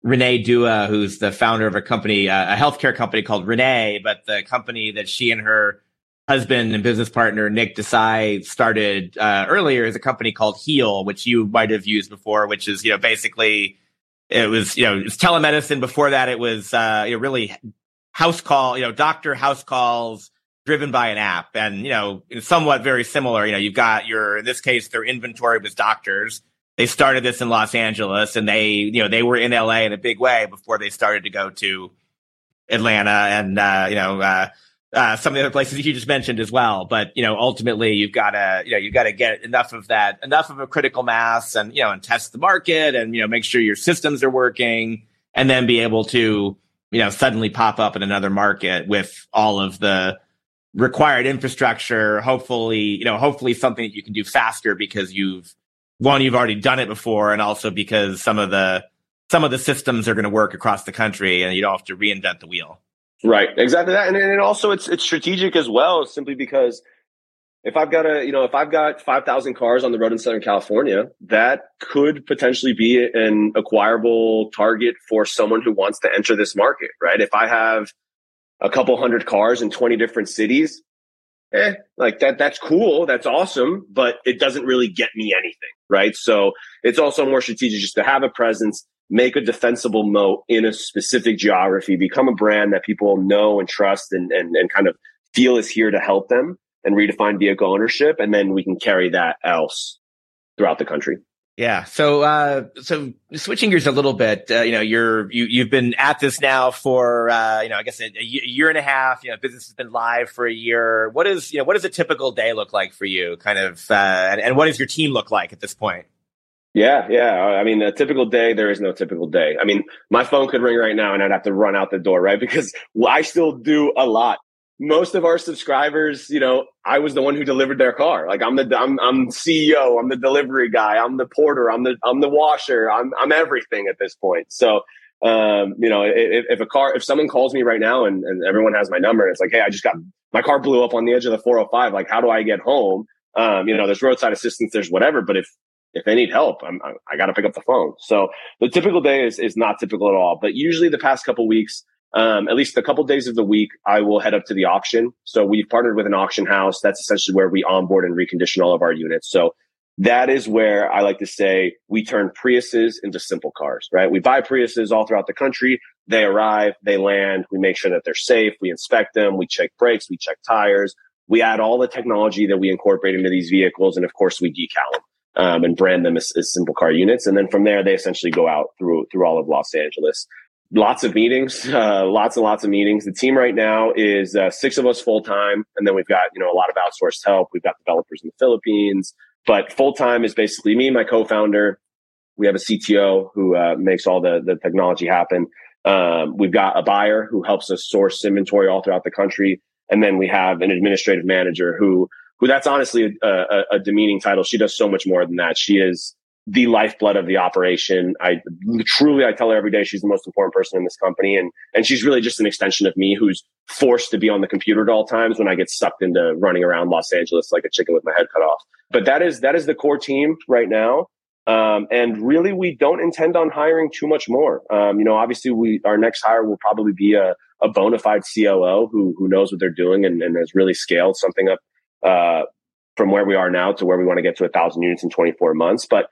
Renee Dua, who's the founder of a company, uh, a healthcare company called Renee, but the company that she and her husband and business partner Nick Desai started uh, earlier is a company called Heal, which you might have used before, which is you know basically it was you know it's telemedicine. Before that, it was uh, you know really house call, you know doctor house calls driven by an app and, you know, somewhat very similar. You know, you've got your, in this case, their inventory was doctors. They started this in Los Angeles and they, you know, they were in LA in a big way before they started to go to Atlanta and, uh, you know, uh, uh, some of the other places you just mentioned as well. But, you know, ultimately you've got to, you know, you've got to get enough of that, enough of a critical mass and, you know, and test the market and, you know, make sure your systems are working and then be able to, you know, suddenly pop up in another market with all of the, required infrastructure, hopefully, you know, hopefully something that you can do faster because you've one, you've already done it before, and also because some of the some of the systems are going to work across the country and you don't have to reinvent the wheel. Right, exactly that, and, and also it's it's strategic as well, simply because if I've got a, you know, if I've got 5,000 cars on the road in Southern California, that could potentially be an acquirable target for someone who wants to enter this market, right? If I have a couple hundred cars in 20 different cities, eh, like that, that's cool. That's awesome, but it doesn't really get me anything, right? So it's also more strategic just to have a presence, make a defensible moat in a specific geography, become a brand that people know and trust and, and, and kind of feel is here to help them and redefine vehicle ownership, and then we can carry that else throughout the country. Yeah. So, uh, so switching gears a little bit, uh, you know, you're, you, you've been at this now for, uh, you know, I guess a, a, year and a half, you know, business has been live for a year. What is, you know, what does a typical day look like for you kind of, uh, and, and what does your team look like at this point? Yeah, yeah. I mean, a typical day, there is no typical day. I mean, my phone could ring right now and I'd have to run out the door, right? Because I still do a lot most of our subscribers, you know, I was the one who delivered their car. Like I'm the I'm I'm CEO, I'm the delivery guy, I'm the porter, I'm the I'm the washer, I'm I'm everything at this point. So um, you know, if, if a car if someone calls me right now and, and everyone has my number, it's like, hey, I just got my car blew up on the edge of the 405. Like, how do I get home? Um, you know, there's roadside assistance, there's whatever, but if if they need help, I'm, I, I got to pick up the phone. So the typical day is, is not typical at all. But usually the past couple weeks, um, at least a couple days of the week, I will head up to the auction. So we've partnered with an auction house. That's essentially where we onboard and recondition all of our units. So that is where I like to say we turn Priuses into simple cars, right? We buy Priuses all throughout the country. They arrive, they land. We make sure that they're safe. We inspect them. We check brakes. We check tires. We add all the technology that we incorporate into these vehicles. And of course, we decal them. Um, and brand them as, as simple car units. And then from there, they essentially go out through, through all of Los Angeles lots of meetings, uh, lots and lots of meetings. The team right now is uh, six of us full time, and then we've got you know a lot of outsourced help. We've got developers in the Philippines, but full time is basically me and my co-founder. We have a CTO who uh, makes all the the technology happen. Um, we've got a buyer who helps us source inventory all throughout the country, and then we have an administrative manager who who that's honestly a, a, a demeaning title. She does so much more than that. She is the lifeblood of the operation. I truly, I tell her every day she's the most important person in this company. And, and she's really just an extension of me who's forced to be on the computer at all times when I get sucked into running around Los Angeles like a chicken with my head cut off. But that is, that is the core team right now. Um, and really, we don't intend on hiring too much more. Um, you know, obviously, we our next hire will probably be a, a bona fide COO who who knows what they're doing and, and has really scaled something up uh, from where we are now to where we want to get to a thousand units in 24 months. But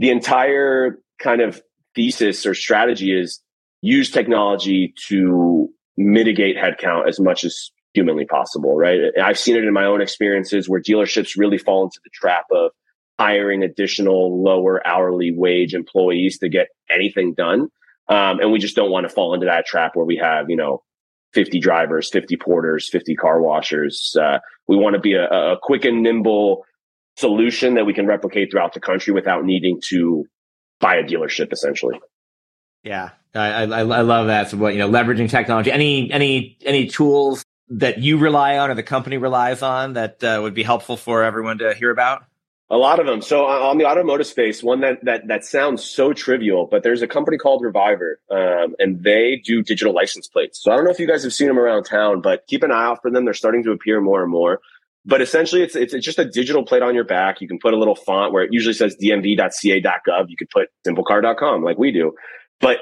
the entire kind of thesis or strategy is use technology to mitigate headcount as much as humanly possible, right? I've seen it in my own experiences where dealerships really fall into the trap of hiring additional lower hourly wage employees to get anything done. Um, and we just don't want to fall into that trap where we have, you know, 50 drivers, 50 porters, 50 car washers. Uh, we want to be a, a quick and nimble solution that we can replicate throughout the country without needing to buy a dealership essentially. Yeah, I, I, I love that. So what, you know, leveraging technology, any, any, any tools that you rely on or the company relies on that uh, would be helpful for everyone to hear about? A lot of them. So uh, on the automotive space, one that that that sounds so trivial, but there's a company called Reviver, um, and they do digital license plates. So I don't know if you guys have seen them around town, but keep an eye out for them. They're starting to appear more and more. But essentially, it's, it's, it's just a digital plate on your back. You can put a little font where it usually says dmv.ca.gov. You could put simplecar.com like we do, but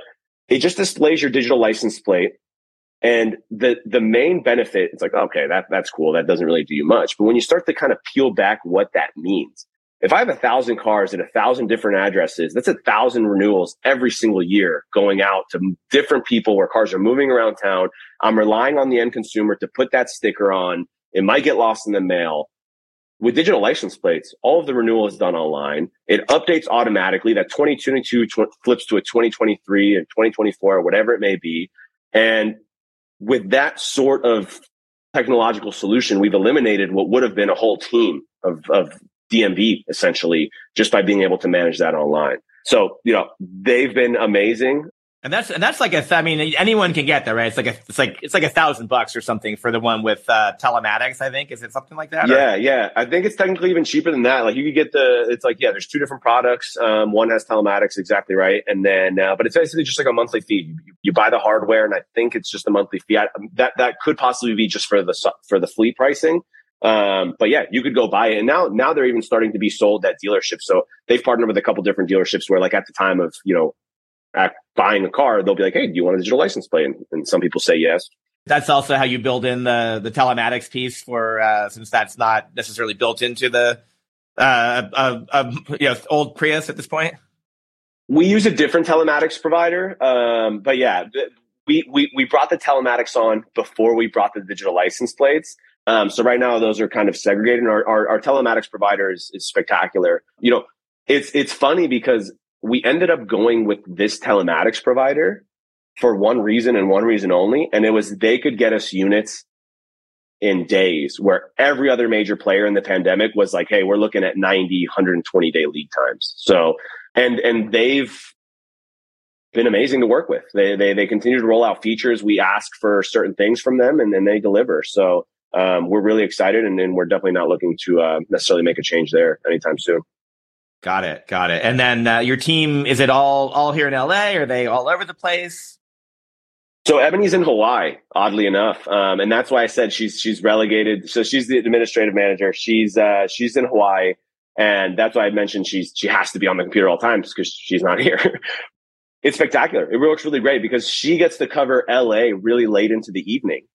it just displays your digital license plate. And the the main benefit, it's like okay, that that's cool. That doesn't really do you much. But when you start to kind of peel back what that means, if I have a thousand cars at a thousand different addresses, that's a thousand renewals every single year going out to different people where cars are moving around town. I'm relying on the end consumer to put that sticker on it might get lost in the mail. With digital license plates, all of the renewal is done online. It updates automatically. That 2022 tw- flips to a 2023 and 2024 or whatever it may be. And with that sort of technological solution, we've eliminated what would have been a whole team of, of DMV essentially just by being able to manage that online. So, you know, they've been amazing. And that's and that's like a. I mean, anyone can get that, right? It's like a. It's like it's like a thousand bucks or something for the one with uh, telematics. I think is it something like that? Yeah, or? yeah. I think it's technically even cheaper than that. Like you could get the. It's like yeah, there's two different products. Um, one has telematics, exactly right, and then uh, but it's basically just like a monthly fee. You, you, buy the hardware, and I think it's just a monthly fee. I, that that could possibly be just for the for the fleet pricing. Um, but yeah, you could go buy it. And now, now they're even starting to be sold at dealerships. So they've partnered with a couple different dealerships where like at the time of, you know, buying a car, they'll be like, Hey, do you want a digital license plate? And, and some people say yes. That's also how you build in the, the telematics piece for, uh, since that's not necessarily built into the, uh, uh, uh, you know, old Prius at this point. We use a different telematics provider. Um, but yeah, we, we, we brought the telematics on before we brought the digital license plates. Um, so right now those are kind of segregated. And our, our, our telematics provider is, is spectacular. You know, it's it's funny because we ended up going with this telematics provider for one reason and one reason only, and it was they could get us units in days where every other major player in the pandemic was like, hey, we're looking at 90, 120 day lead times. So, and, and they've been amazing to work with. They, they, they continue to roll out features. We ask for certain things from them and then they deliver. So, um, we're really excited and, and, we're definitely not looking to uh, necessarily make a change there anytime soon. Got it, got it. And then uh, your team is it all all here in LA? Are they all over the place? So Ebony's in Hawaii, oddly enough, um, and that's why I said she's she's relegated. So she's the administrative manager. She's uh, she's in Hawaii, and that's why I mentioned she's she has to be on the computer all times because she's not here. it's spectacular. It works really great because she gets to cover LA really late into the evening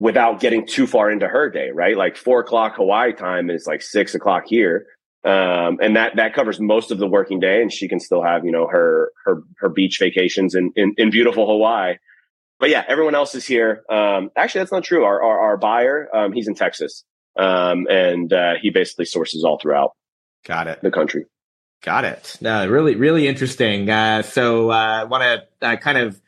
without getting too far into her day, right? Like four o'clock Hawaii time is like six o'clock here. Um, and that, that covers most of the working day and she can still have, you know, her, her, her beach vacations in, in, in beautiful Hawaii. But yeah, everyone else is here. Um, actually, that's not true. Our, our, our buyer, um, he's in Texas. Um, and, uh, he basically sources all throughout. Got it. The country. Got it. No, really, really interesting. Uh, so, uh, I want to uh, kind of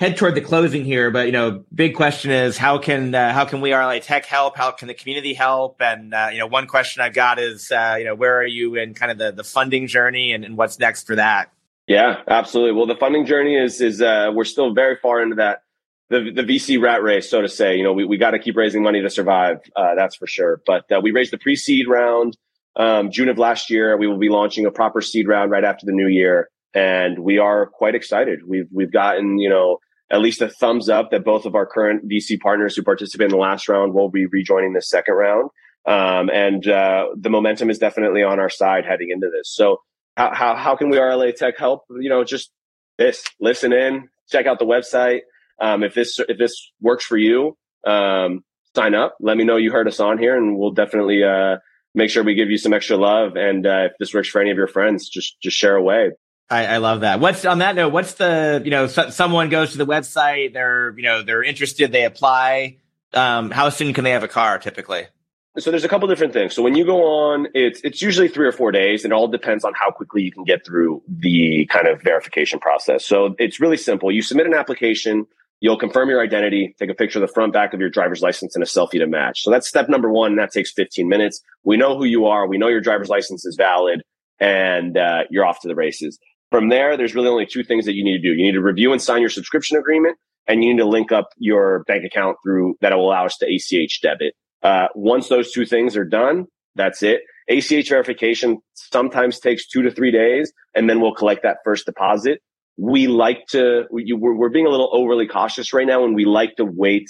head toward the closing here, but you know, big question is how can uh, how can we Are LA Tech help? How can the community help? And uh, you know, one question I've got is uh, you know, where are you in kind of the the funding journey, and, and what's next for that? Yeah, absolutely. Well, the funding journey is is uh, we're still very far into that the the VC rat race, so to say. You know, we we got to keep raising money to survive. Uh, that's for sure. But uh, we raised the pre seed round um, June of last year. We will be launching a proper seed round right after the new year, and we are quite excited. We've we've gotten you know at least a thumbs up that both of our current VC partners who participated in the last round will be rejoining the second round. Um, and uh, the momentum is definitely on our side heading into this. So how, how, how can we Are LA Tech help? You know, just this, listen in, check out the website. Um, if this, if this works for you, um, sign up, let me know you heard us on here and we'll definitely, uh, make sure we give you some extra love. And, uh, if this works for any of your friends, just, just share away. I, I, love that. What's on that note? What's the you know so, someone goes to the website, they're you know they're interested, they apply. Um, how soon can they have a car typically? So there's a couple different things. So when you go on, it's it's usually three or four days. It all depends on how quickly you can get through the kind of verification process. So it's really simple. You submit an application. You'll confirm your identity, take a picture of the front back of your driver's license and a selfie to match. So that's step number one. That takes 15 minutes. We know who you are. We know your driver's license is valid and uh, you're off to the races. From there, there's really only two things that you need to do. You need to review and sign your subscription agreement, and you need to link up your bank account through that will allow us to ACH debit. Uh, once those two things are done, that's it. ACH verification sometimes takes two to three days, and then we'll collect that first deposit. We like to, we, we're, we're being a little overly cautious right now, and we like to wait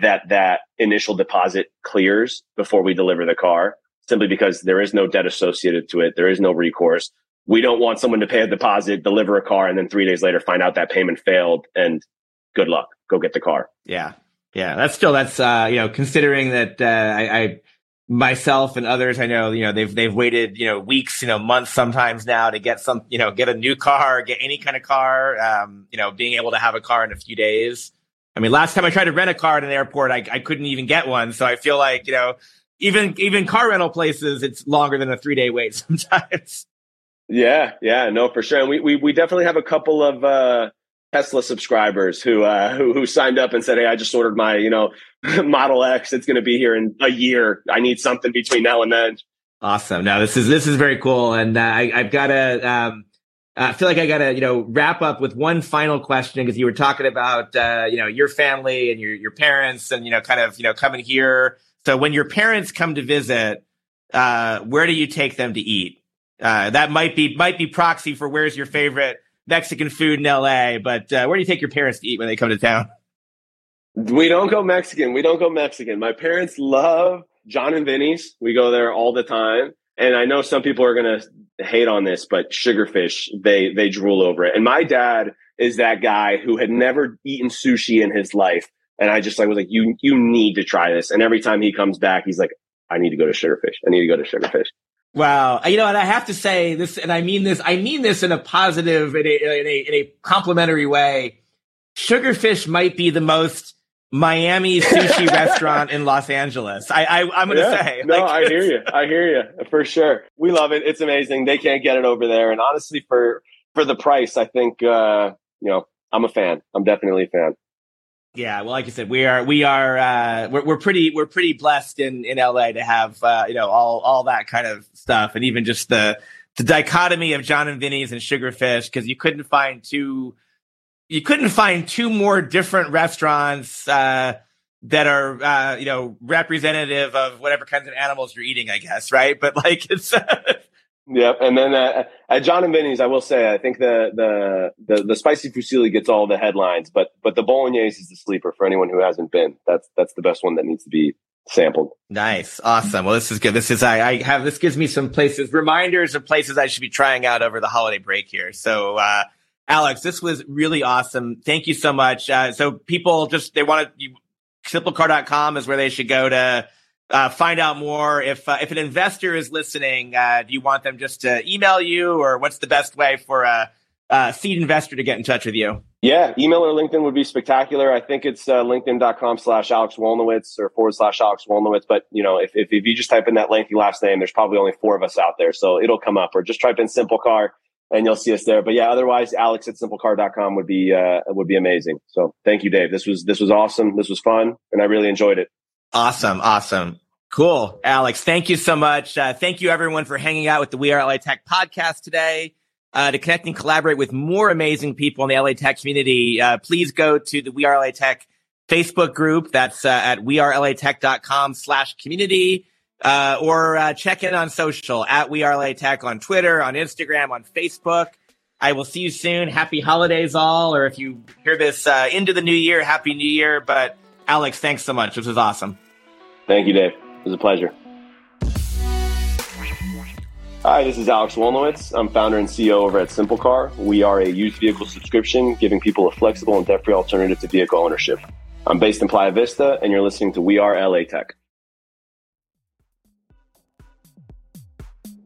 that that initial deposit clears before we deliver the car simply because there is no debt associated to it. There is no recourse we don't want someone to pay a deposit, deliver a car, and then three days later find out that payment failed and good luck. Go get the car. Yeah. Yeah. That's still, that's, uh, you know, considering that, uh, I, I, myself and others I know, you know, they've, they've waited, you know, weeks, you know, months sometimes now to get some, you know, get a new car, get any kind of car, um, you know, being able to have a car in a few days. I mean, last time I tried to rent a car at an airport, I, I couldn't even get one. So I feel like, you know, even, even car rental places, it's longer than a three day wait sometimes. Yeah, yeah, no, for sure. And we we, we definitely have a couple of uh, Tesla subscribers who, uh, who who signed up and said, "Hey, I just ordered my you know Model X. It's going to be here in a year. I need something between now and then." Awesome. Now this is this is very cool, and uh, I, I've got a. Um, I feel like I got to, you know, wrap up with one final question because you were talking about, uh, you know, your family and your your parents and you know, kind of, you know, coming here. So when your parents come to visit, uh, where do you take them to eat? Uh, that might be might be proxy for where's your favorite Mexican food in LA. But uh, where do you take your parents to eat when they come to town? We don't go Mexican. We don't go Mexican. My parents love Jon and Vinny's. We go there all the time. And I know some people are going to hate on this, but sugarfish, they, they drool over it. And my dad is that guy who had never eaten sushi in his life. And I just like was like, you, you need to try this. And every time he comes back, he's like, I need to go to sugarfish. I need to go to sugarfish. Wow. You know, and I have to say this, and I mean this, I mean this in a positive, in a, in a, in a complimentary way. Sugarfish might be the most Miami sushi restaurant in Los Angeles. I, I am gonna yeah, say. No, like, I hear you. I hear you for sure. We love it. It's amazing. They can't get it over there, and honestly, for for the price, I think uh, you know I'm a fan. I'm definitely a fan. Yeah, well, like I said, we are we are uh, we're, we're pretty we're pretty blessed in in LA to have uh, you know all all that kind of stuff, and even just the the dichotomy of Jon and Vinny's and Sugarfish because you couldn't find two you couldn't find two more different restaurants uh, that are uh, you know representative of whatever kinds of animals you're eating, I guess, right? But like it's. Yep, and then uh, at Jon and Vinny's, I will say I think the, the the the spicy fusilli gets all the headlines, but but the bolognese is the sleeper for anyone who hasn't been. That's that's the best one that needs to be sampled. Nice, awesome. Well, this is good. This is I, I have this gives me some places reminders of places I should be trying out over the holiday break here. So. uh Alex, this was really awesome. Thank you so much. Uh, so people just, they want to, simplecar.com is where they should go to uh, find out more. If, uh, if an investor is listening, uh, do you want them just to email you or what's the best way for a, a, seed investor to get in touch with you? Yeah, email or LinkedIn would be spectacular. I think it's uh, linkedin.com slash Alex Wolniewitz or forward slash Alex Wolniewitz. But, you know, if, if, if you just type in that lengthy last name, there's probably only four of us out there. So it'll come up or just type in SimpleCar and you'll see us there. But yeah, otherwise, Alex at simplecar.com would be uh, would be amazing. So thank you, Dave. This was this was awesome. This was fun, and I really enjoyed it. Awesome, awesome, cool, Alex. Thank you so much. Uh, thank you everyone for hanging out with the We Are LA Tech podcast today. Uh, to connect and collaborate with more amazing people in the LA Tech community, uh, please go to the We Are LA Tech Facebook group. That's uh, at wearelatech.com slash community uh, or uh, check in on social at We Are LA Tech on Twitter, on Instagram, on Facebook. I will see you soon. Happy holidays, all. Or if you hear this uh, into the new year, happy new year. But Alex, thanks so much. This was awesome. Thank you, Dave. It was a pleasure. Hi, this is Alex Wolniewitz. I'm founder and CEO over at SimpleCar. We are a used vehicle subscription, giving people a flexible and debt-free alternative to vehicle ownership. I'm based in Playa Vista, and you're listening to We Are LA Tech.